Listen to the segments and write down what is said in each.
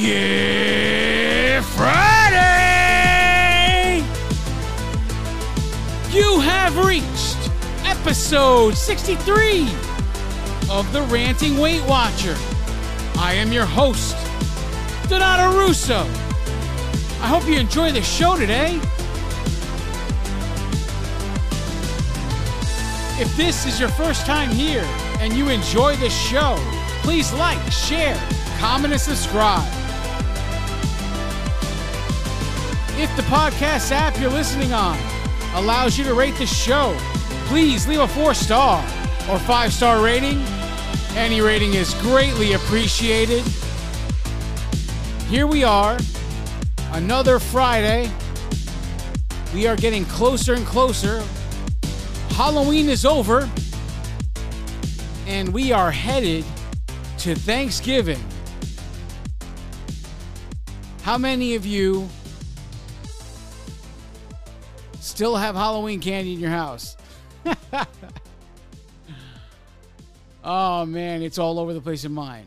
Yeah, Friday! You have reached episode 63 of the Ranting Weight Watcher. I am your host, Donato Russo. I hope you enjoy the show today. If this is your first time here and you enjoy the show, please like, share, comment, and subscribe. If the podcast app you're listening on allows you to rate the show, please leave a four star or five star rating. Any rating is greatly appreciated. Here we are, another Friday. We are getting closer and closer. Halloween is over, and we are headed to Thanksgiving. How many of you still have Halloween candy in your house? oh man, it's all over the place in mine.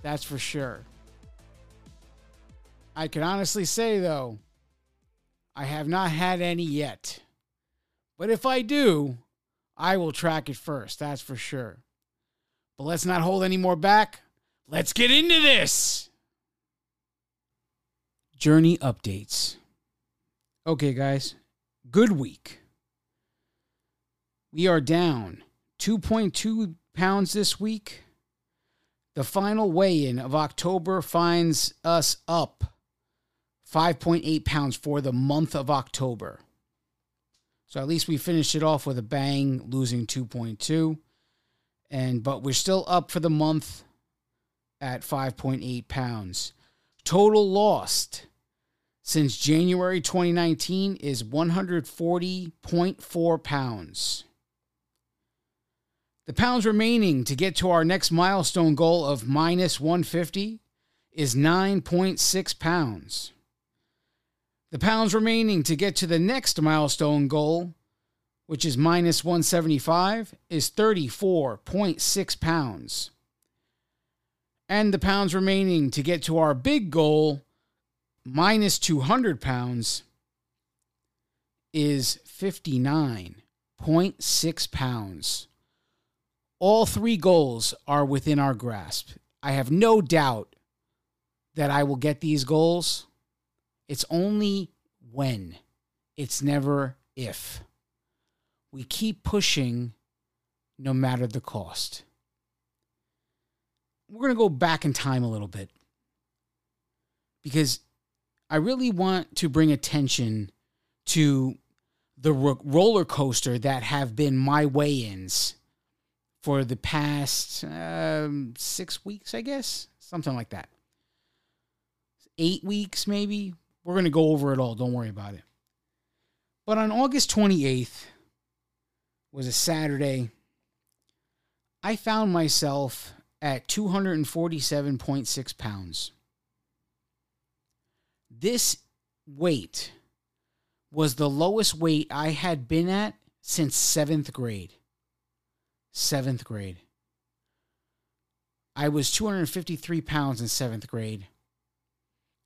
That's for sure. I can honestly say though, I have not had any yet. But if I do, I will track it first, that's for sure. But let's not hold any more back. Let's get into this. Journey updates. Okay, guys, good week. We are down 2.2 pounds this week. The final weigh in of October finds us up 5.8 pounds for the month of October. So at least we finished it off with a bang, losing 2.2. And but we're still up for the month at 5.8 pounds. Total lost since January 2019 is 140.4 pounds. The pounds remaining to get to our next milestone goal of minus 150 is 9.6 pounds. The pounds remaining to get to the next milestone goal, which is minus 175, is 34.6 pounds. And the pounds remaining to get to our big goal, minus 200 pounds, is 59.6 pounds. All three goals are within our grasp. I have no doubt that I will get these goals. It's only when, it's never if. We keep pushing no matter the cost. We're going to go back in time a little bit because I really want to bring attention to the ro- roller coaster that have been my weigh ins for the past um, six weeks, I guess, something like that. Eight weeks, maybe. We're going to go over it all. Don't worry about it. But on August 28th was a Saturday. I found myself at 247.6 pounds. This weight was the lowest weight I had been at since seventh grade. Seventh grade. I was 253 pounds in seventh grade.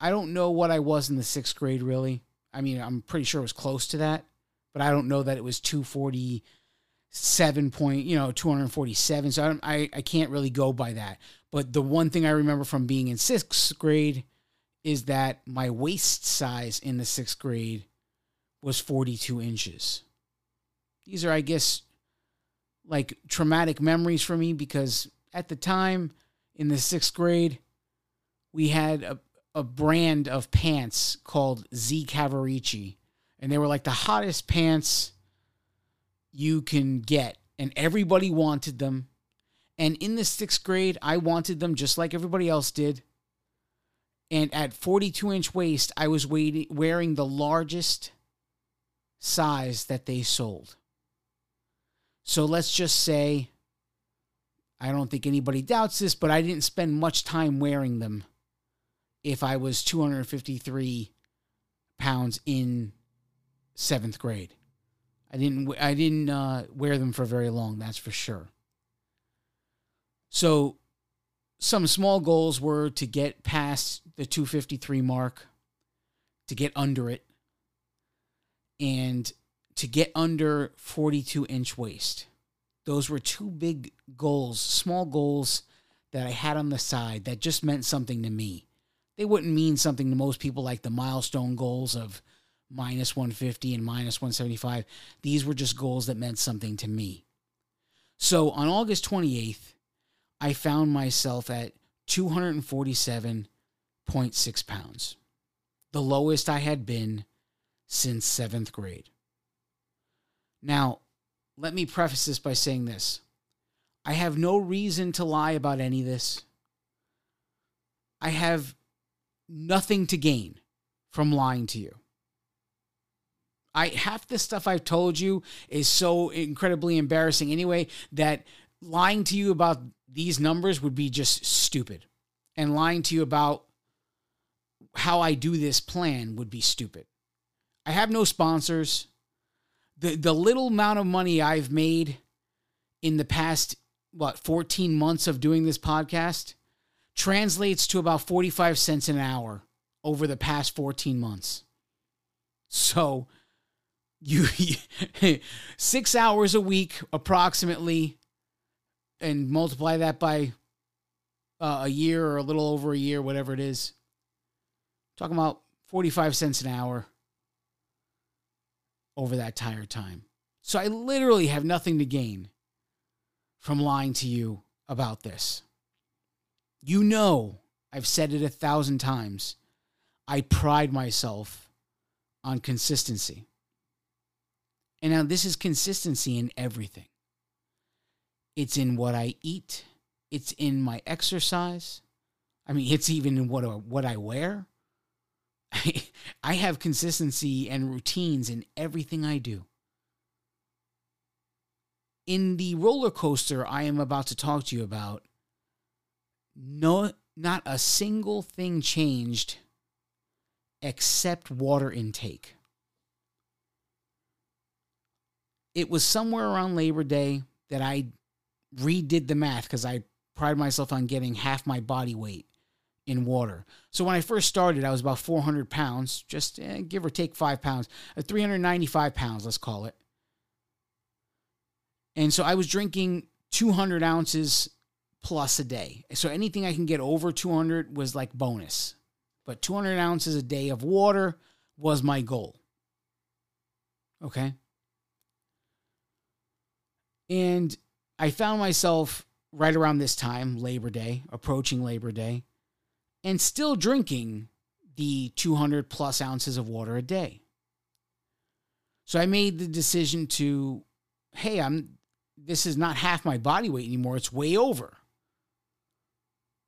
I don't know what I was in the sixth grade, really. I mean, I'm pretty sure it was close to that, but I don't know that it was 247 point, you know, 247. So I, I, I can't really go by that. But the one thing I remember from being in sixth grade is that my waist size in the sixth grade was 42 inches. These are, I guess, like traumatic memories for me because at the time in the sixth grade, we had a, a brand of pants called Z Cavaricci, and they were like the hottest pants you can get, and everybody wanted them. And in the sixth grade, I wanted them just like everybody else did. And at 42 inch waist, I was wearing the largest size that they sold. So let's just say, I don't think anybody doubts this, but I didn't spend much time wearing them if I was 253 pounds in seventh grade. I didn't I didn't uh, wear them for very long. That's for sure. So some small goals were to get past the 253 mark, to get under it, and to get under 42 inch waist. Those were two big goals, small goals that I had on the side that just meant something to me. They wouldn't mean something to most people like the milestone goals of minus 150 and minus 175. These were just goals that meant something to me. So on August 28th, I found myself at 247.6 pounds, the lowest I had been since seventh grade. Now, let me preface this by saying this I have no reason to lie about any of this. I have nothing to gain from lying to you. I half the stuff I've told you is so incredibly embarrassing anyway that lying to you about these numbers would be just stupid. And lying to you about how I do this plan would be stupid. I have no sponsors. The the little amount of money I've made in the past what 14 months of doing this podcast translates to about 45 cents an hour over the past 14 months. So you six hours a week approximately and multiply that by uh, a year or a little over a year whatever it is talking about 45 cents an hour over that entire time so i literally have nothing to gain from lying to you about this you know i've said it a thousand times i pride myself on consistency and now this is consistency in everything. It's in what I eat. It's in my exercise. I mean, it's even in what what I wear. I have consistency and routines in everything I do. In the roller coaster I am about to talk to you about, no not a single thing changed except water intake. it was somewhere around Labor Day that I redid the math because I pride myself on getting half my body weight in water. So when I first started, I was about 400 pounds, just eh, give or take five pounds, uh, 395 pounds, let's call it. And so I was drinking 200 ounces plus a day. So anything I can get over 200 was like bonus. But 200 ounces a day of water was my goal. Okay. And I found myself right around this time, Labor Day, approaching Labor Day, and still drinking the 200 plus ounces of water a day. So I made the decision to, hey, I'm this is not half my body weight anymore. It's way over.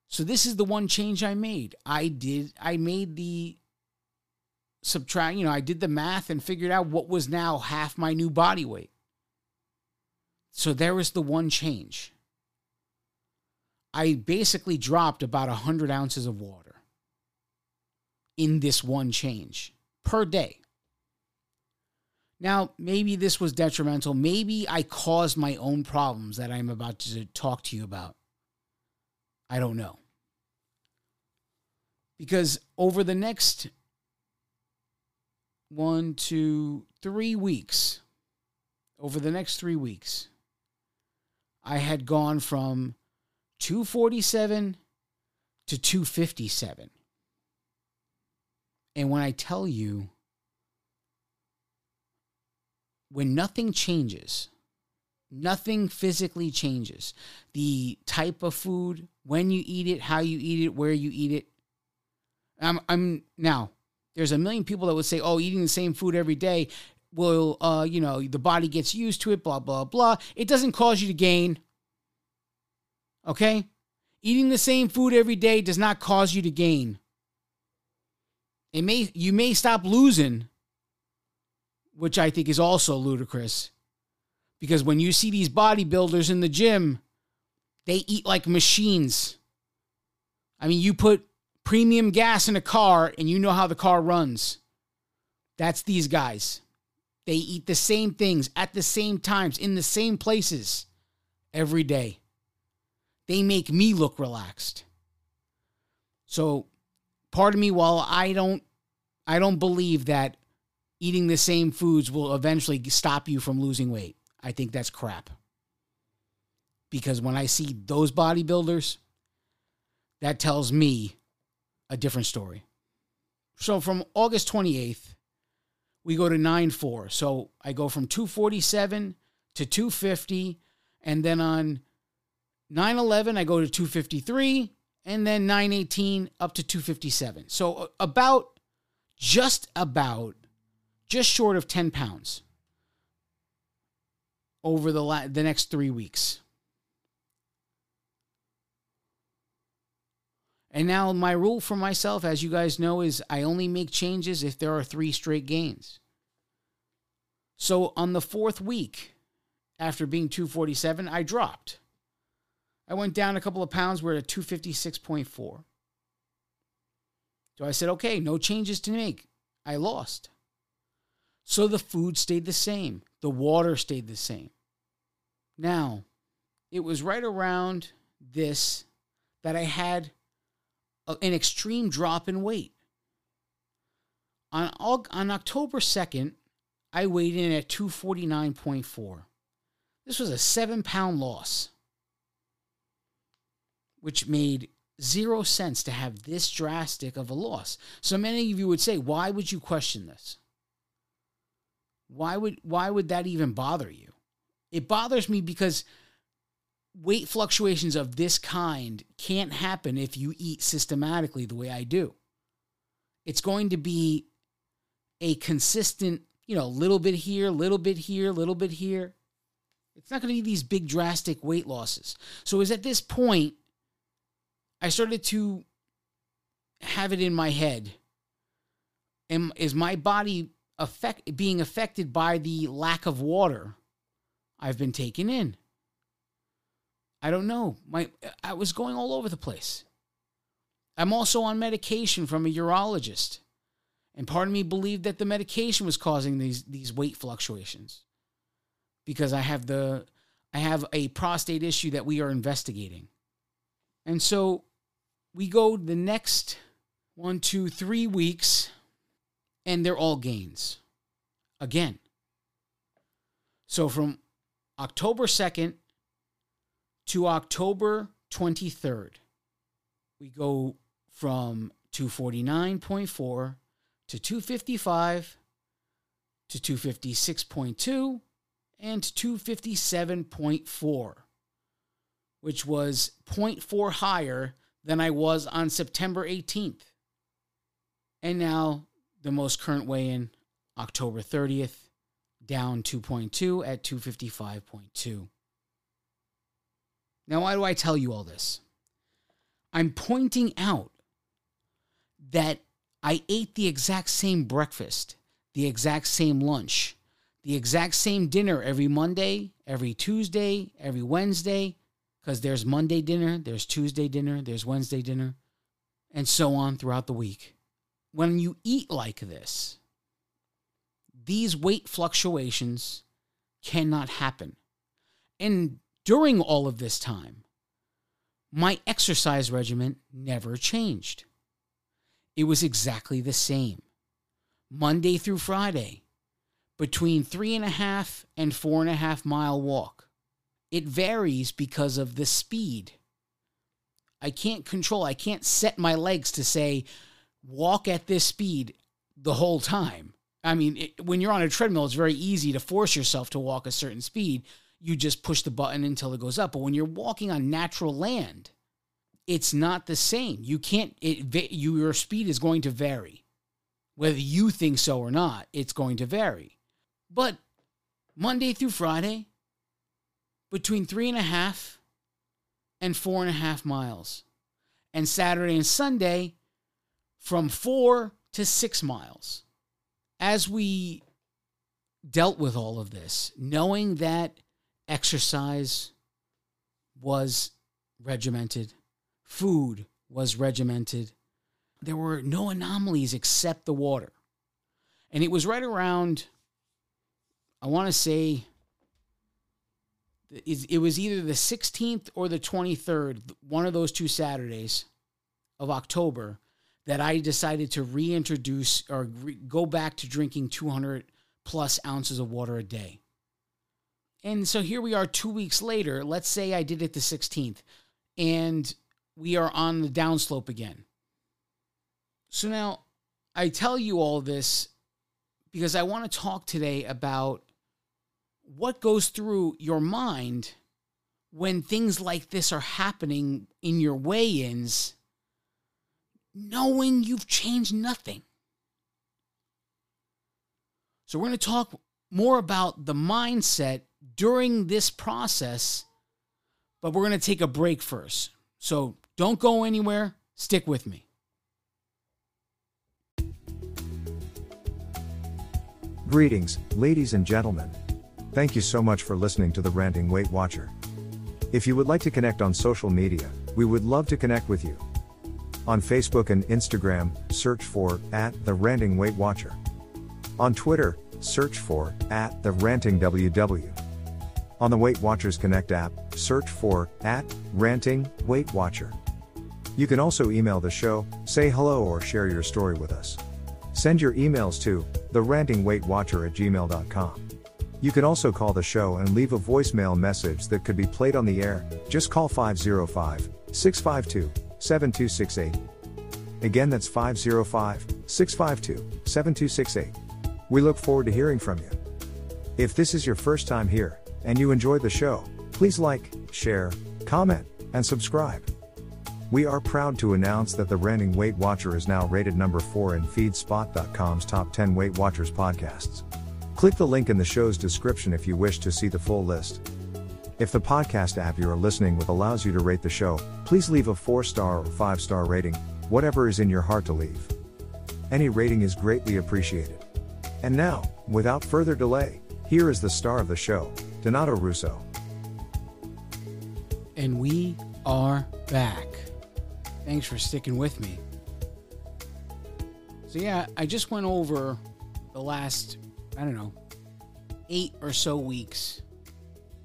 So this is the one change I made. I did I made the subtract, you know, I did the math and figured out what was now half my new body weight. So there was the one change. I basically dropped about 100 ounces of water in this one change per day. Now, maybe this was detrimental. Maybe I caused my own problems that I'm about to talk to you about. I don't know. Because over the next one, two, three weeks, over the next three weeks, I had gone from 247 to 257. And when I tell you, when nothing changes, nothing physically changes, the type of food, when you eat it, how you eat it, where you eat it. I'm, I'm now, there's a million people that would say, oh, eating the same food every day will, uh, you know, the body gets used to it, blah, blah, blah. It doesn't cause you to gain. Okay? Eating the same food every day does not cause you to gain. It may you may stop losing, which I think is also ludicrous. Because when you see these bodybuilders in the gym, they eat like machines. I mean, you put premium gas in a car and you know how the car runs. That's these guys. They eat the same things at the same times in the same places every day. They make me look relaxed. So, part of me, while I don't, I don't believe that eating the same foods will eventually stop you from losing weight. I think that's crap. Because when I see those bodybuilders, that tells me a different story. So from August 28th, we go to 9 4. So I go from 247 to 250. And then on 9 11, I go to 253. And then 918 up to 257. So about, just about, just short of 10 pounds over the, la- the next three weeks. And now my rule for myself, as you guys know, is I only make changes if there are three straight gains. So on the fourth week, after being 247, I dropped. I went down a couple of pounds. We're at 256.4. So I said, okay, no changes to make. I lost. So the food stayed the same, the water stayed the same. Now, it was right around this that I had an extreme drop in weight. On, on October 2nd, I weighed in at 249.4. This was a seven pound loss, which made zero sense to have this drastic of a loss. So many of you would say, why would you question this? Why would why would that even bother you? It bothers me because weight fluctuations of this kind can't happen if you eat systematically the way I do. It's going to be a consistent, you know, little bit here, little bit here, little bit here. It's not going to be these big drastic weight losses. So, is at this point, I started to have it in my head. Am, is my body affect, being affected by the lack of water I've been taking in? I don't know. My I was going all over the place. I'm also on medication from a urologist. And part of me believed that the medication was causing these these weight fluctuations. Because I have the I have a prostate issue that we are investigating. And so we go the next one, two, three weeks, and they're all gains. Again. So from October 2nd to October 23rd, we go from 249.4 to 255 to 256.2 and 257.4, which was 0.4 higher than I was on September 18th. And now the most current weigh in, October 30th, down 2.2 at 255.2. Now, why do I tell you all this? I'm pointing out that I ate the exact same breakfast, the exact same lunch, the exact same dinner every Monday, every Tuesday, every Wednesday, because there's Monday dinner, there's Tuesday dinner, there's Wednesday dinner, and so on throughout the week. When you eat like this, these weight fluctuations cannot happen. And during all of this time, my exercise regimen never changed. It was exactly the same. Monday through Friday, between three and a half and four and a half mile walk. It varies because of the speed. I can't control, I can't set my legs to say, walk at this speed the whole time. I mean, it, when you're on a treadmill, it's very easy to force yourself to walk a certain speed you just push the button until it goes up. But when you're walking on natural land, it's not the same. You can't. It you, your speed is going to vary, whether you think so or not. It's going to vary. But Monday through Friday, between three and a half and four and a half miles, and Saturday and Sunday, from four to six miles. As we dealt with all of this, knowing that exercise was regimented, food was regimented. There were no anomalies except the water. And it was right around, I want to say, it was either the 16th or the 23rd, one of those two Saturdays of October, that I decided to reintroduce or re- go back to drinking 200 plus ounces of water a day. And so here we are two weeks later. Let's say I did it the 16th, and we are on the downslope again. So now I tell you all this because I want to talk today about what goes through your mind when things like this are happening in your weigh ins, knowing you've changed nothing. So, we're going to talk more about the mindset during this process, but we're going to take a break first. So, don't go anywhere. Stick with me. Greetings, ladies and gentlemen. Thank you so much for listening to the Ranting Weight Watcher. If you would like to connect on social media, we would love to connect with you. On Facebook and Instagram, search for at the Ranting Weight Watcher. On Twitter, search for at the Ranting WW. On the Weight Watchers Connect app, search for at Ranting Weight Watcher. You can also email the show, say hello, or share your story with us. Send your emails to therantingweightwatcher at gmail.com. You can also call the show and leave a voicemail message that could be played on the air. Just call 505 652 7268. Again, that's 505 652 7268. We look forward to hearing from you. If this is your first time here and you enjoyed the show, please like, share, comment, and subscribe. We are proud to announce that the Ranting Weight Watcher is now rated number 4 in Feedspot.com's top 10 Weight Watchers podcasts. Click the link in the show's description if you wish to see the full list. If the podcast app you are listening with allows you to rate the show, please leave a 4 star or 5 star rating, whatever is in your heart to leave. Any rating is greatly appreciated. And now, without further delay, here is the star of the show, Donato Russo. And we are back. Thanks for sticking with me. So, yeah, I just went over the last, I don't know, eight or so weeks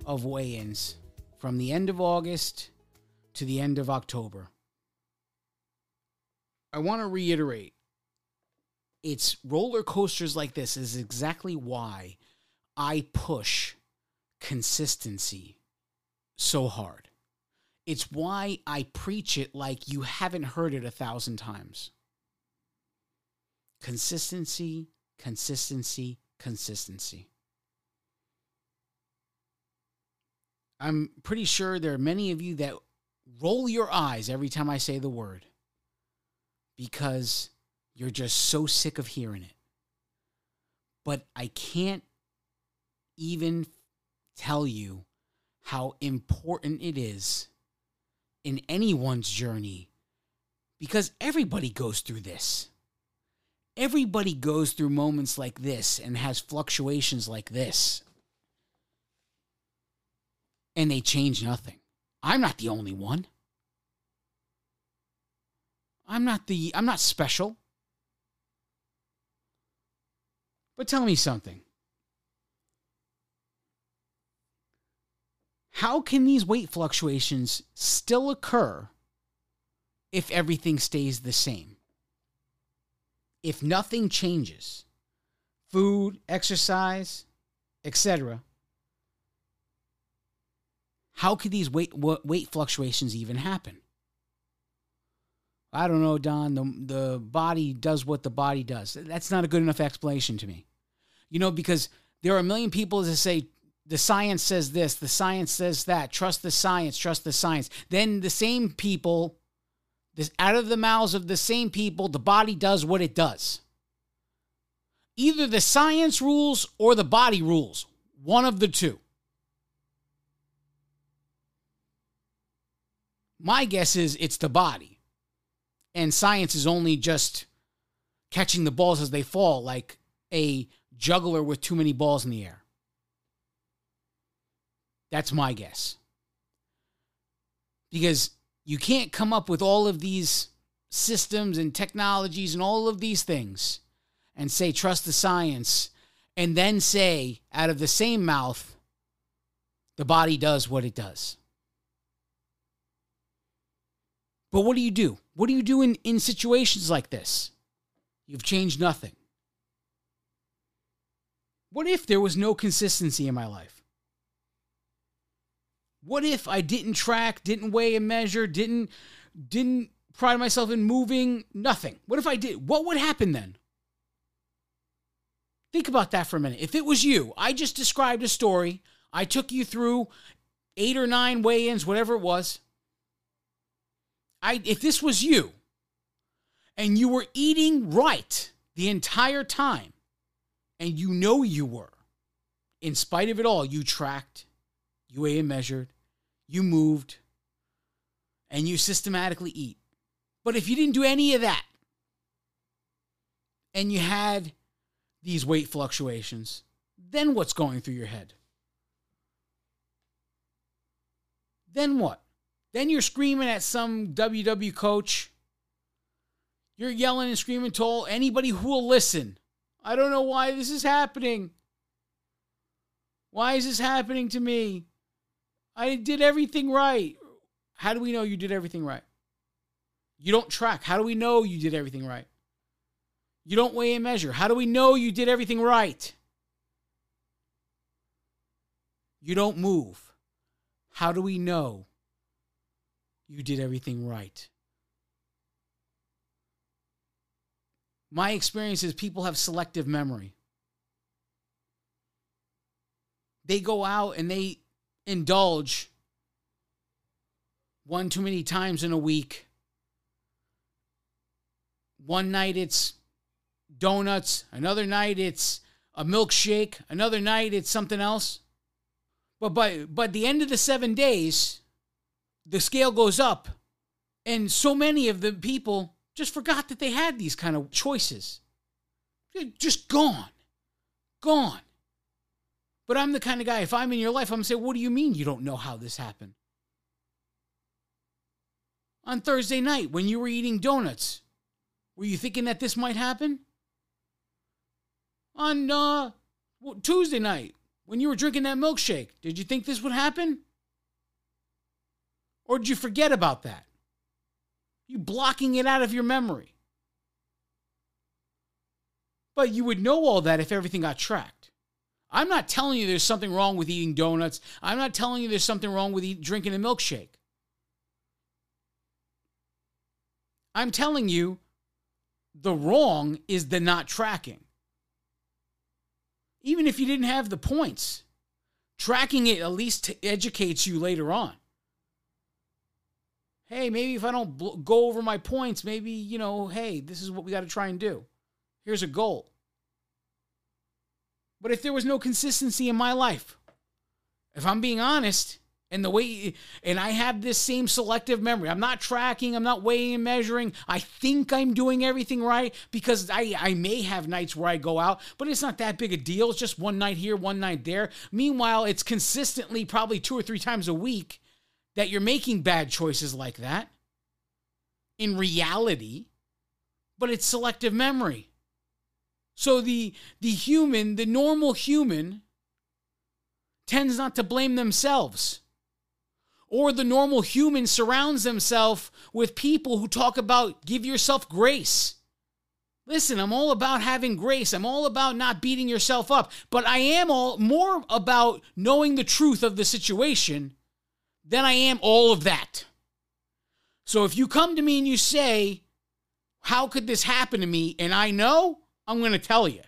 of weigh ins from the end of August to the end of October. I want to reiterate it's roller coasters like this is exactly why I push consistency so hard. It's why I preach it like you haven't heard it a thousand times. Consistency, consistency, consistency. I'm pretty sure there are many of you that roll your eyes every time I say the word because you're just so sick of hearing it. But I can't even tell you how important it is in anyone's journey because everybody goes through this. Everybody goes through moments like this and has fluctuations like this. And they change nothing. I'm not the only one. I'm not the I'm not special. But tell me something. How can these weight fluctuations still occur if everything stays the same? If nothing changes, food, exercise, etc., how could these weight weight fluctuations even happen? I don't know, Don. The the body does what the body does. That's not a good enough explanation to me. You know, because there are a million people that say the science says this, the science says that. Trust the science, trust the science. Then the same people, this out of the mouths of the same people, the body does what it does. Either the science rules or the body rules. One of the two. My guess is it's the body. And science is only just catching the balls as they fall, like a juggler with too many balls in the air. That's my guess. Because you can't come up with all of these systems and technologies and all of these things and say, trust the science, and then say out of the same mouth, The body does what it does. But what do you do? What do you do in, in situations like this? You've changed nothing. What if there was no consistency in my life? What if I didn't track, didn't weigh and measure, didn't didn't pride myself in moving, nothing? What if I did? What would happen then? Think about that for a minute. If it was you, I just described a story. I took you through eight or nine weigh-ins, whatever it was. I if this was you and you were eating right the entire time and you know you were in spite of it all you tracked you weighed and measured you moved and you systematically eat but if you didn't do any of that and you had these weight fluctuations then what's going through your head then what then you're screaming at some WW coach. You're yelling and screaming to anybody who will listen. I don't know why this is happening. Why is this happening to me? I did everything right. How do we know you did everything right? You don't track. How do we know you did everything right? You don't weigh and measure. How do we know you did everything right? You don't move. How do we know you did everything right. My experience is people have selective memory. They go out and they indulge one too many times in a week. One night it's donuts, another night it's a milkshake, another night it's something else. But by but the end of the 7 days, the scale goes up. And so many of the people just forgot that they had these kind of choices. They're just gone. Gone. But I'm the kind of guy, if I'm in your life, I'm going to say, What do you mean you don't know how this happened? On Thursday night, when you were eating donuts, were you thinking that this might happen? On uh, Tuesday night, when you were drinking that milkshake, did you think this would happen? Or did you forget about that? You blocking it out of your memory. But you would know all that if everything got tracked. I'm not telling you there's something wrong with eating donuts. I'm not telling you there's something wrong with eat, drinking a milkshake. I'm telling you the wrong is the not tracking. Even if you didn't have the points, tracking it at least educates you later on hey, maybe if I don't bl- go over my points, maybe, you know, hey, this is what we got to try and do. Here's a goal. But if there was no consistency in my life, if I'm being honest, and the way, and I have this same selective memory, I'm not tracking, I'm not weighing and measuring. I think I'm doing everything right because I, I may have nights where I go out, but it's not that big a deal. It's just one night here, one night there. Meanwhile, it's consistently probably two or three times a week that you're making bad choices like that in reality, but it's selective memory. So the the human, the normal human tends not to blame themselves. Or the normal human surrounds themselves with people who talk about give yourself grace. Listen, I'm all about having grace. I'm all about not beating yourself up, but I am all more about knowing the truth of the situation than I am all of that. So if you come to me and you say, How could this happen to me? And I know, I'm going to tell you.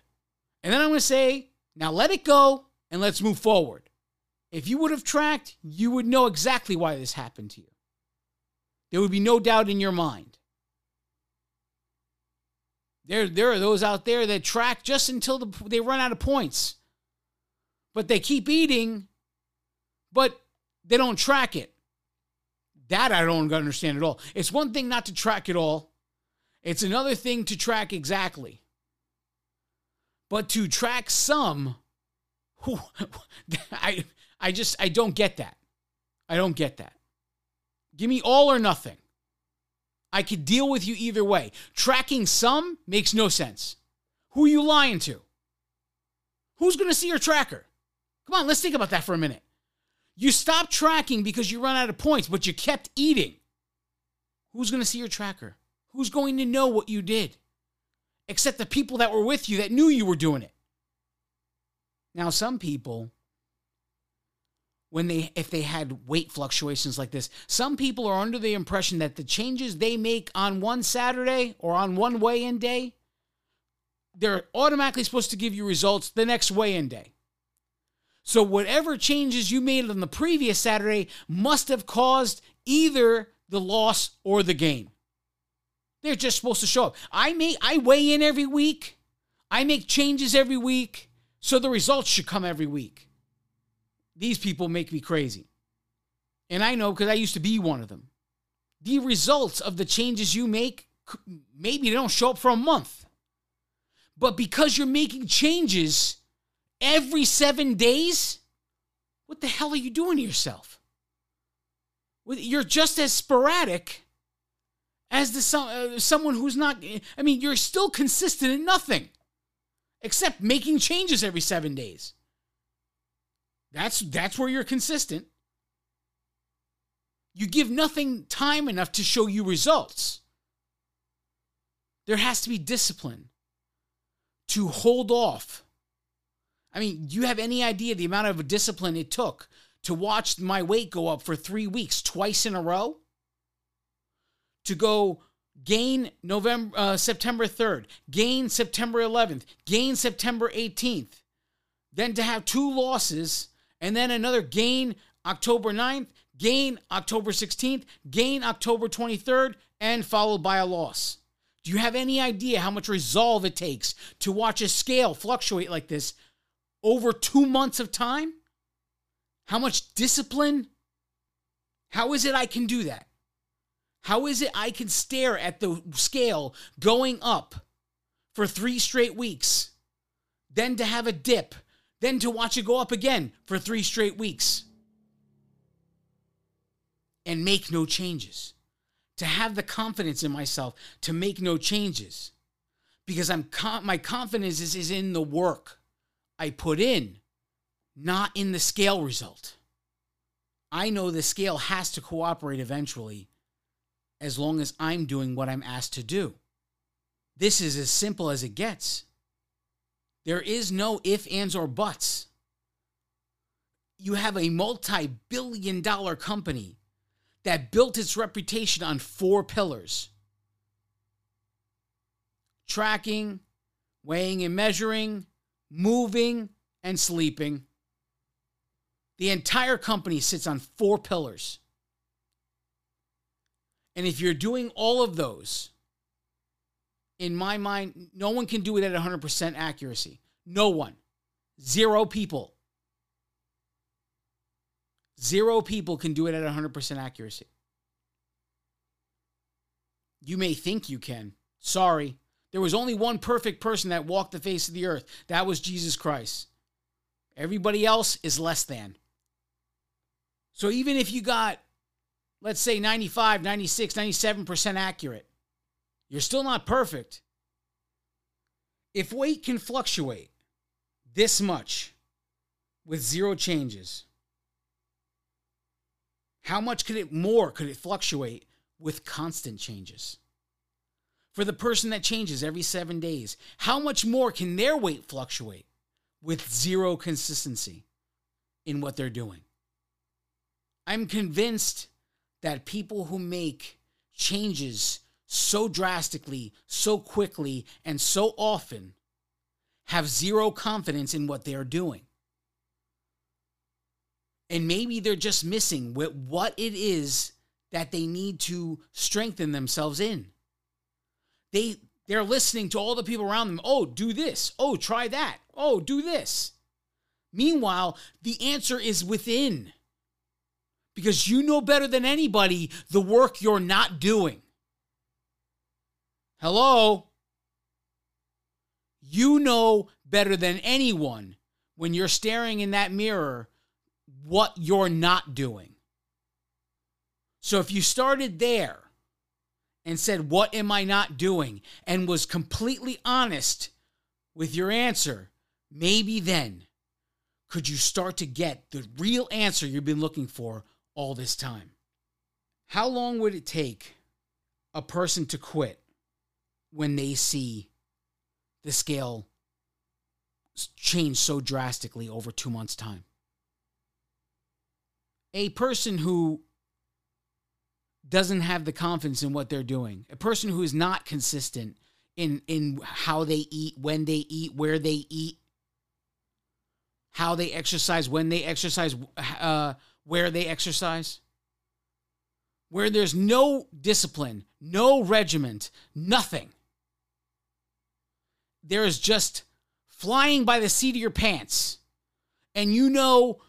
And then I'm going to say, Now let it go and let's move forward. If you would have tracked, you would know exactly why this happened to you. There would be no doubt in your mind. There, there are those out there that track just until the, they run out of points. But they keep eating, but they don't track it. That I don't understand at all. It's one thing not to track it all, it's another thing to track exactly. But to track some, whew, I, I just, I don't get that. I don't get that. Give me all or nothing. I could deal with you either way. Tracking some makes no sense. Who are you lying to? Who's going to see your tracker? Come on, let's think about that for a minute. You stopped tracking because you run out of points, but you kept eating. Who's going to see your tracker? Who's going to know what you did? Except the people that were with you that knew you were doing it. Now, some people, when they if they had weight fluctuations like this, some people are under the impression that the changes they make on one Saturday or on one weigh-in day, they're automatically supposed to give you results the next weigh-in day. So whatever changes you made on the previous Saturday must have caused either the loss or the gain. They're just supposed to show up. I may I weigh in every week. I make changes every week. So the results should come every week. These people make me crazy. And I know because I used to be one of them. The results of the changes you make, maybe they don't show up for a month. But because you're making changes every seven days, what the hell are you doing to yourself? You're just as sporadic as the uh, someone who's not. I mean, you're still consistent in nothing except making changes every seven days. That's that's where you're consistent. You give nothing time enough to show you results. There has to be discipline to hold off. I mean, do you have any idea the amount of discipline it took to watch my weight go up for three weeks, twice in a row? To go gain November uh, September 3rd, gain September 11th, gain September 18th. Then to have two losses and then another gain October 9th, gain October 16th, gain October 23rd and followed by a loss. Do you have any idea how much resolve it takes to watch a scale fluctuate like this over 2 months of time? How much discipline? How is it I can do that? How is it I can stare at the scale going up for three straight weeks, then to have a dip, then to watch it go up again for three straight weeks and make no changes? To have the confidence in myself to make no changes because I'm my confidence is, is in the work I put in, not in the scale result. I know the scale has to cooperate eventually as long as I'm doing what I'm asked to do. This is as simple as it gets. There is no if, ands, or buts. You have a multi billion dollar company that built its reputation on four pillars tracking, weighing and measuring, moving, and sleeping. The entire company sits on four pillars. And if you're doing all of those, in my mind, no one can do it at 100% accuracy. No one. Zero people. Zero people can do it at 100% accuracy. You may think you can. Sorry. There was only one perfect person that walked the face of the earth. That was Jesus Christ. Everybody else is less than. So even if you got let's say 95, 96, 97% accurate. You're still not perfect. If weight can fluctuate this much with zero changes, how much could it more could it fluctuate with constant changes? For the person that changes every 7 days, how much more can their weight fluctuate with zero consistency in what they're doing? I'm convinced that people who make changes so drastically, so quickly, and so often have zero confidence in what they're doing. And maybe they're just missing what it is that they need to strengthen themselves in. They they're listening to all the people around them. Oh, do this. Oh, try that. Oh, do this. Meanwhile, the answer is within because you know better than anybody the work you're not doing. Hello? You know better than anyone when you're staring in that mirror what you're not doing. So if you started there and said, What am I not doing? and was completely honest with your answer, maybe then could you start to get the real answer you've been looking for all this time? How long would it take a person to quit when they see the scale change so drastically over two months' time? A person who doesn't have the confidence in what they're doing, a person who is not consistent in in how they eat, when they eat, where they eat, how they exercise, when they exercise, uh, where they exercise, where there's no discipline, no regiment, nothing. There is just flying by the seat of your pants. And you know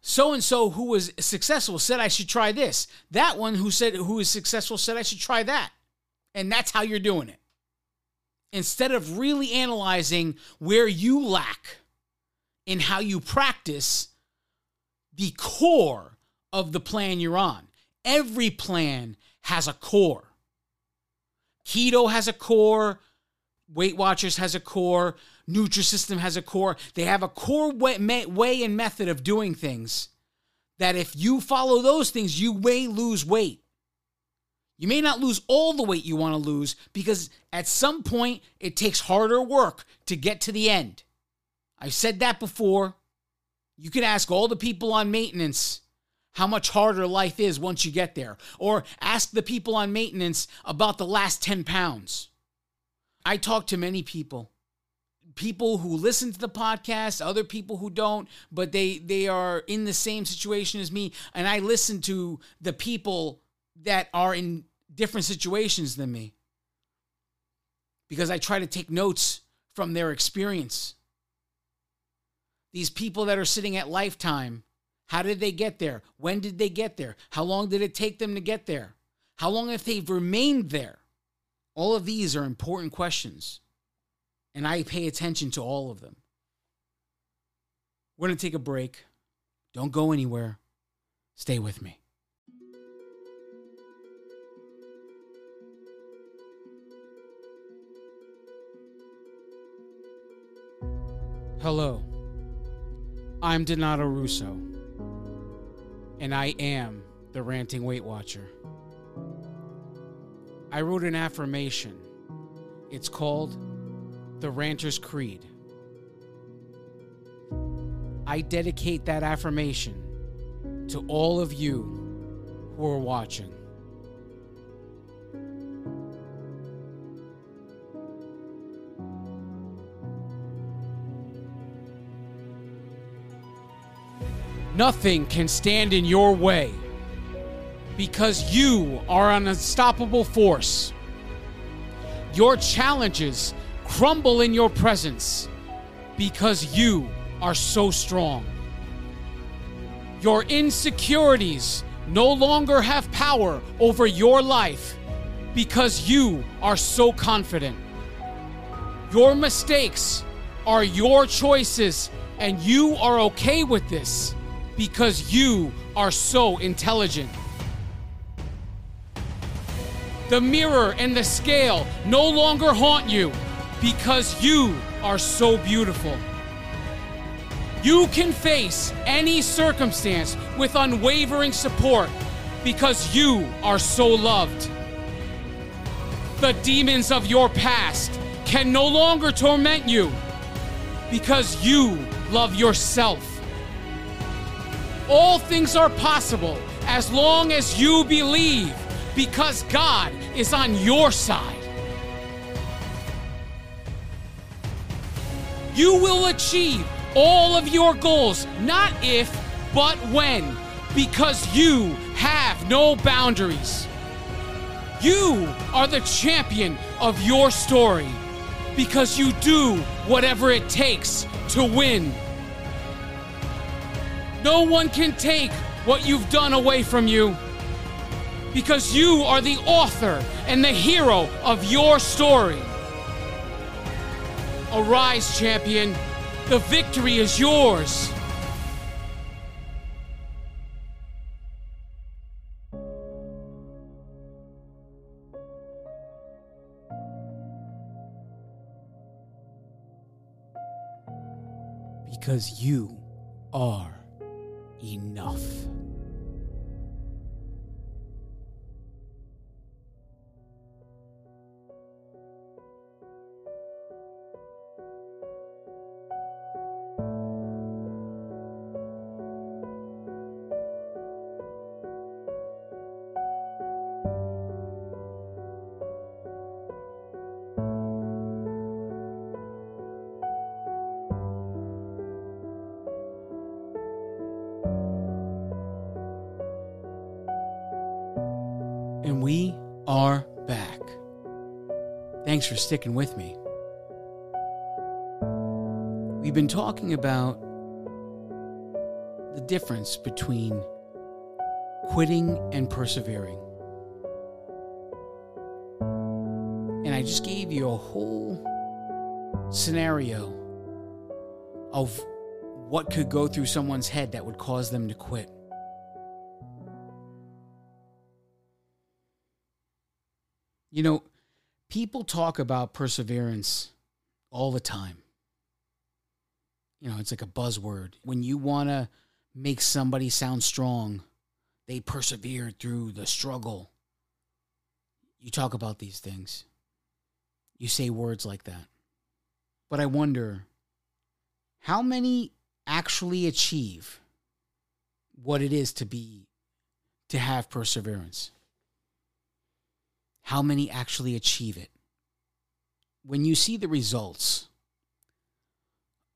so and so who was successful said I should try this. That one who said who is successful said I should try that. And that's how you're doing it. Instead of really analyzing where you lack in how you practice the core of the plan you're on. Every plan has a core. Keto has a core, Weight Watchers has a core, Nutrisystem has a core. They have a core way, way and method of doing things that if you follow those things, you may lose weight. You may not lose all the weight you want to lose because at some point it takes harder work to get to the end. I've said that before. You can ask all the people on maintenance how much harder life is once you get there, or ask the people on maintenance about the last 10 pounds. I talk to many people people who listen to the podcast, other people who don't, but they they are in the same situation as me and I listen to the people that are in different situations than me. Because I try to take notes from their experience. These people that are sitting at lifetime, how did they get there? When did they get there? How long did it take them to get there? How long have they remained there? All of these are important questions and I pay attention to all of them. We're going to take a break. Don't go anywhere. Stay with me. Hello, I'm Donato Russo, and I am the Ranting Weight Watcher. I wrote an affirmation. It's called the Ranter's Creed. I dedicate that affirmation to all of you who are watching. Nothing can stand in your way because you are an unstoppable force. Your challenges crumble in your presence because you are so strong. Your insecurities no longer have power over your life because you are so confident. Your mistakes are your choices, and you are okay with this because you are so intelligent. The mirror and the scale no longer haunt you because you are so beautiful. You can face any circumstance with unwavering support because you are so loved. The demons of your past can no longer torment you because you love yourself. All things are possible as long as you believe because God is on your side. You will achieve all of your goals, not if, but when, because you have no boundaries. You are the champion of your story because you do whatever it takes to win. No one can take what you've done away from you because you are the author and the hero of your story. Arise, champion. The victory is yours. Because you are enough. Thanks for sticking with me. We've been talking about the difference between quitting and persevering. And I just gave you a whole scenario of what could go through someone's head that would cause them to quit. You know, people talk about perseverance all the time. You know, it's like a buzzword. When you want to make somebody sound strong, they persevered through the struggle. You talk about these things. You say words like that. But I wonder how many actually achieve what it is to be to have perseverance? How many actually achieve it. When you see the results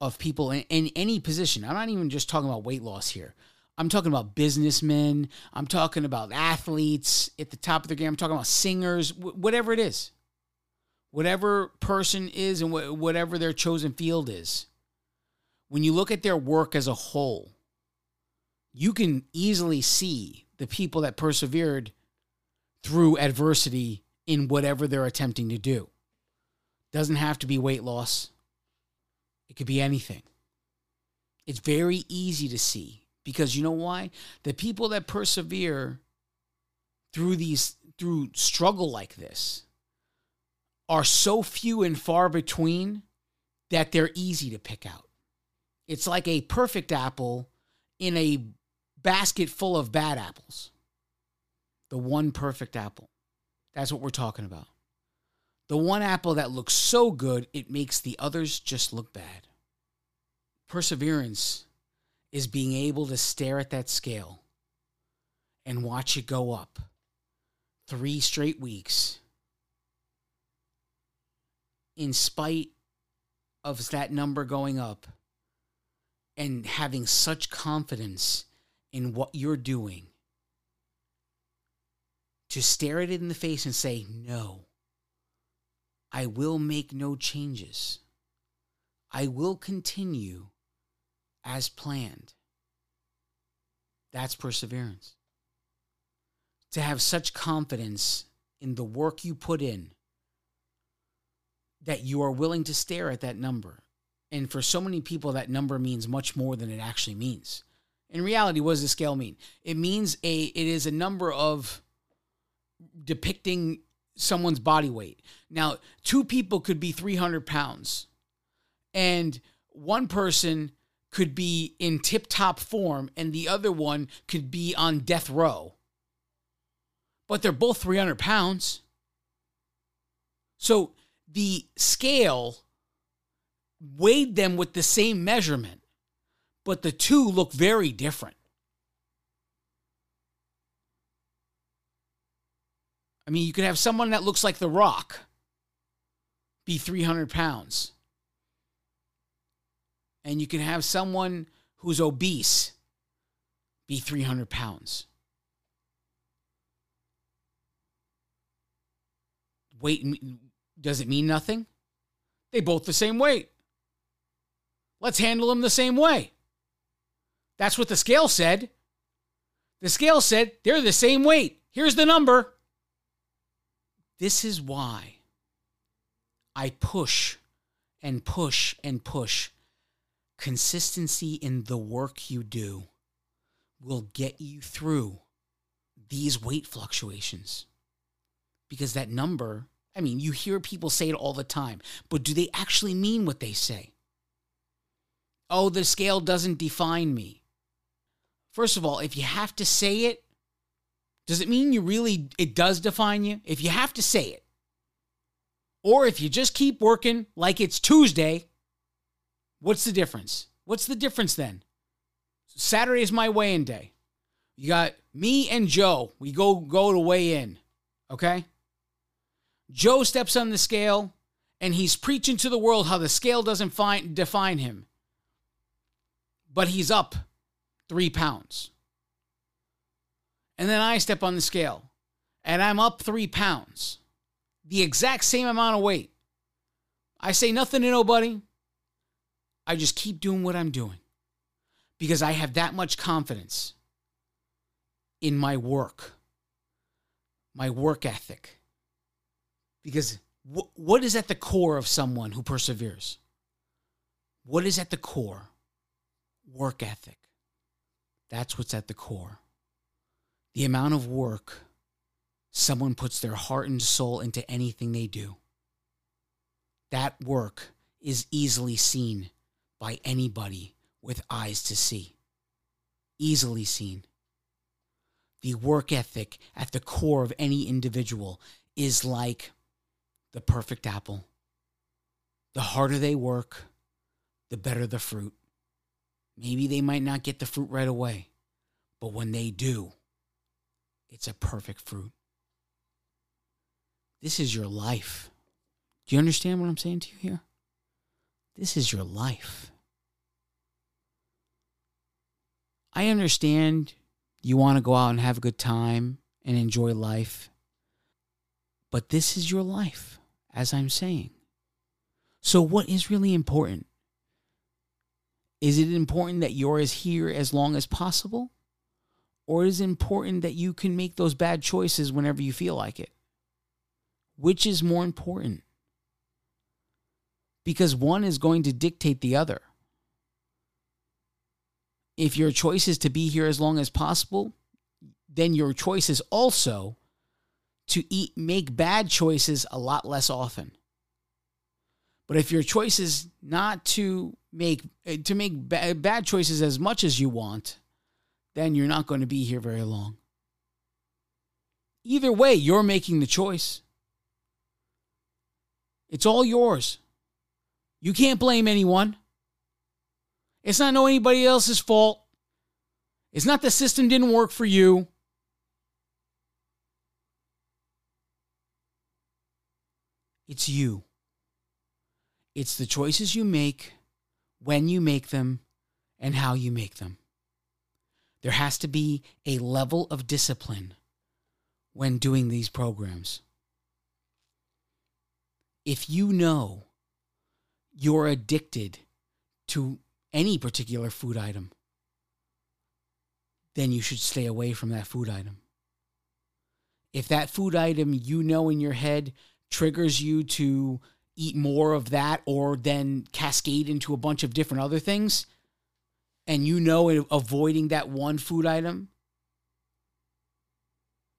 of people in, in, any position, I'm not even just talking about weight loss here. I'm talking about businessmen. I'm talking about athletes at the top of their game. I'm talking about singers, whatever it is. Whatever person is and wh- whatever their chosen field is. When you look at their work as a whole, you can easily see the people that persevered through adversity in whatever they're attempting to do. Doesn't have to be weight loss. It could be anything. It's very easy to see because you know why? The people that persevere through these through struggle like this are so few and far between that they're easy to pick out. It's like a perfect apple in a basket full of bad apples the one perfect apple. That's what we're talking about. The one apple that looks so good, it makes the others just look bad. Perseverance is being able to stare at that scale and watch it go up three straight weeks in spite of that number going up and having such confidence in what you're doing to stare at it in the face and say, No, I will make no changes. I will continue as planned. That's perseverance. To have such confidence in the work you put in that you are willing to stare at that number. And for so many people, that number means much more than it actually means. In reality, what does the scale mean? It means a it is a number of depicting someone's body weight. Now, two people could be 300 pounds, and one person could be in tip top form, and the other one could be on death row. But they're both 300 pounds. So the scale weighed them with the same measurement, but the two look very different. Mean, you could have someone that looks like The Rock be 300 pounds. And you can have someone who's obese be 300 pounds. Weight, does it mean nothing? They both the same weight. Let's handle them the same way. That's what the scale said. The scale said they're the same weight. Here's the number. This is why I push and push and push. Consistency in the work you do will get you through these weight fluctuations. Because that number, I mean, you hear people say it all the time, but do they actually mean what they say? oh, the scale doesn't define me. First of all, if you have to say it, does it mean you really, it does define you? If you have to say it, or if you just keep working like it's Tuesday, what's the difference? What's the difference then? Saturday is my weigh in day. You got me and Joe. We go go to weigh in. Okay? Joe steps on the scale and he's preaching to the world how the scale doesn't find, define him. But he's up three pounds. And then I step on the scale and I'm up three pounds, the exact same amount of weight. I say nothing to nobody. I just keep doing what I'm doing because I have that much confidence in my work, my work ethic. Because what is at the core of someone who perseveres? What is at the core? Work ethic. That's what's at the core. The amount of work someone puts their heart and soul into anything they do. That work is easily seen by anybody with eyes to see. Easily seen. The work ethic at the core of any individual is like the perfect apple. The harder they work, the better the fruit. Maybe they might not get the fruit right away, but when they do, it's a perfect fruit. This is your life. Do you understand what I'm saying to you here? This is your life. I understand you want to go out and have a good time and enjoy life. But this is your life, as I'm saying. So, what is really important? Is it important that you're as here as long as possible? Or is it important that you can make those bad choices whenever you feel like it? Which is more important? Because one is going to dictate the other if your choice is to be here as long as possible, then your choice is also to eat make bad choices a lot less often. But if your choice is not to make eh, to make bad choices as much as you want, then you're not going to be here very long. Either way, you're making the choice. It's all yours. You can't blame anyone. It's not no anybody else's fault. It's not the system didn't work for you. It's you. It's the choices you make, when you make them, and how you make them. There has to be a level of discipline when doing these programs. If you know you're addicted to any particular food item, then you should stay away from that food item. If that food item you know in your head triggers you to eat more of that or then cascade into a bunch of different other things, and you know avoiding that one food item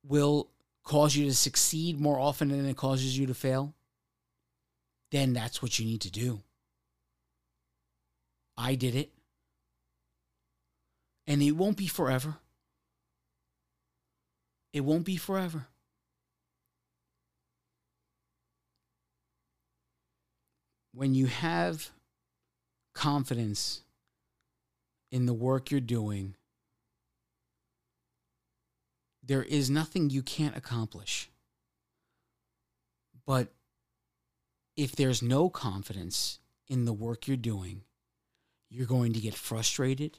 will cause you to succeed more often than it causes you to fail, then that's what you need to do. I did it. And it won't be forever. It won't be forever. When you have confidence in the work you're doing, there is nothing you can't accomplish. But if there's no confidence in the work you're doing, you're going to get frustrated.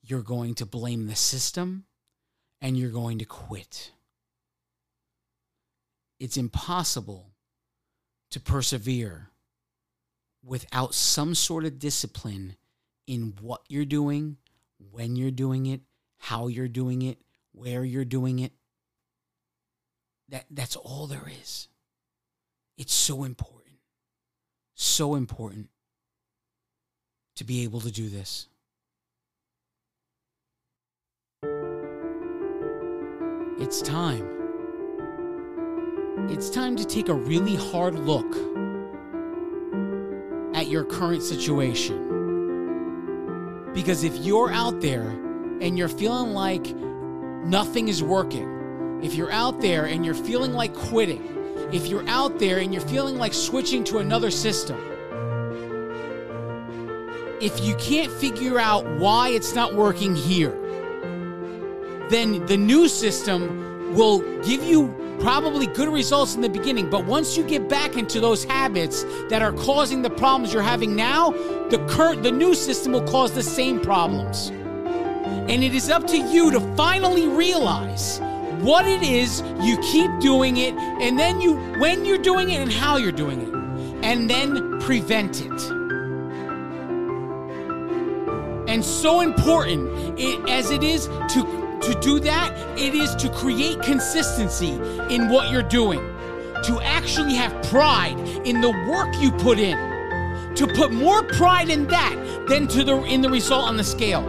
You're going to blame the system and you're going to quit. It's impossible to persevere without some sort of discipline in what you're doing, when you're doing it, how you're doing it, where you're doing it. That, that's all there is. It's so important. So important to be able to do this. It's time. It's time to take a really hard look at your current situation. Because if you're out there and you're feeling like nothing is working, if you're out there and you're feeling like quitting, if you're out there and you're feeling like switching to another system, if you can't figure out why it's not working here, then the new system will give you probably good results in the beginning. But once you get back into those habits that are causing the problems you're having now, the current the new system will cause the same problems. And it is up to you to finally realize what it is you keep doing it and then you when you're doing it and how you're doing it and then prevent it and so important it, as it is to to do that it is to create consistency in what you're doing. To actually have pride in the work you put in. To put more pride in that than to the in the result on the scale.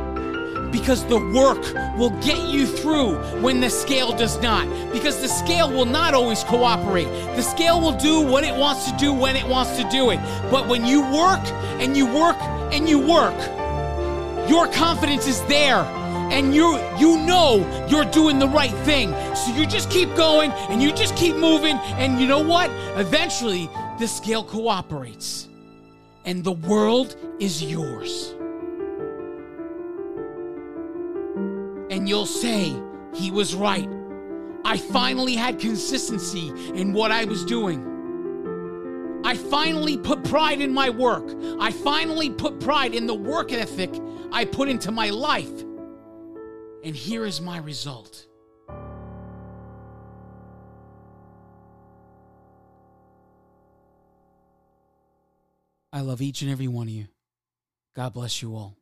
Because the work will get you through when the scale does not. Because the scale will not always cooperate. The scale will do what it wants to do when it wants to do it. But when you work and you work and you work your confidence is there and you you know you're doing the right thing. So you just keep going and you just keep moving and you know what? Eventually the scale cooperates and the world is yours. And you'll say, he was right. I finally had consistency in what I was doing. I finally put pride in my work. I finally put pride in the work ethic I put into my life. And here is my result. I love each and every one of you. God bless you all.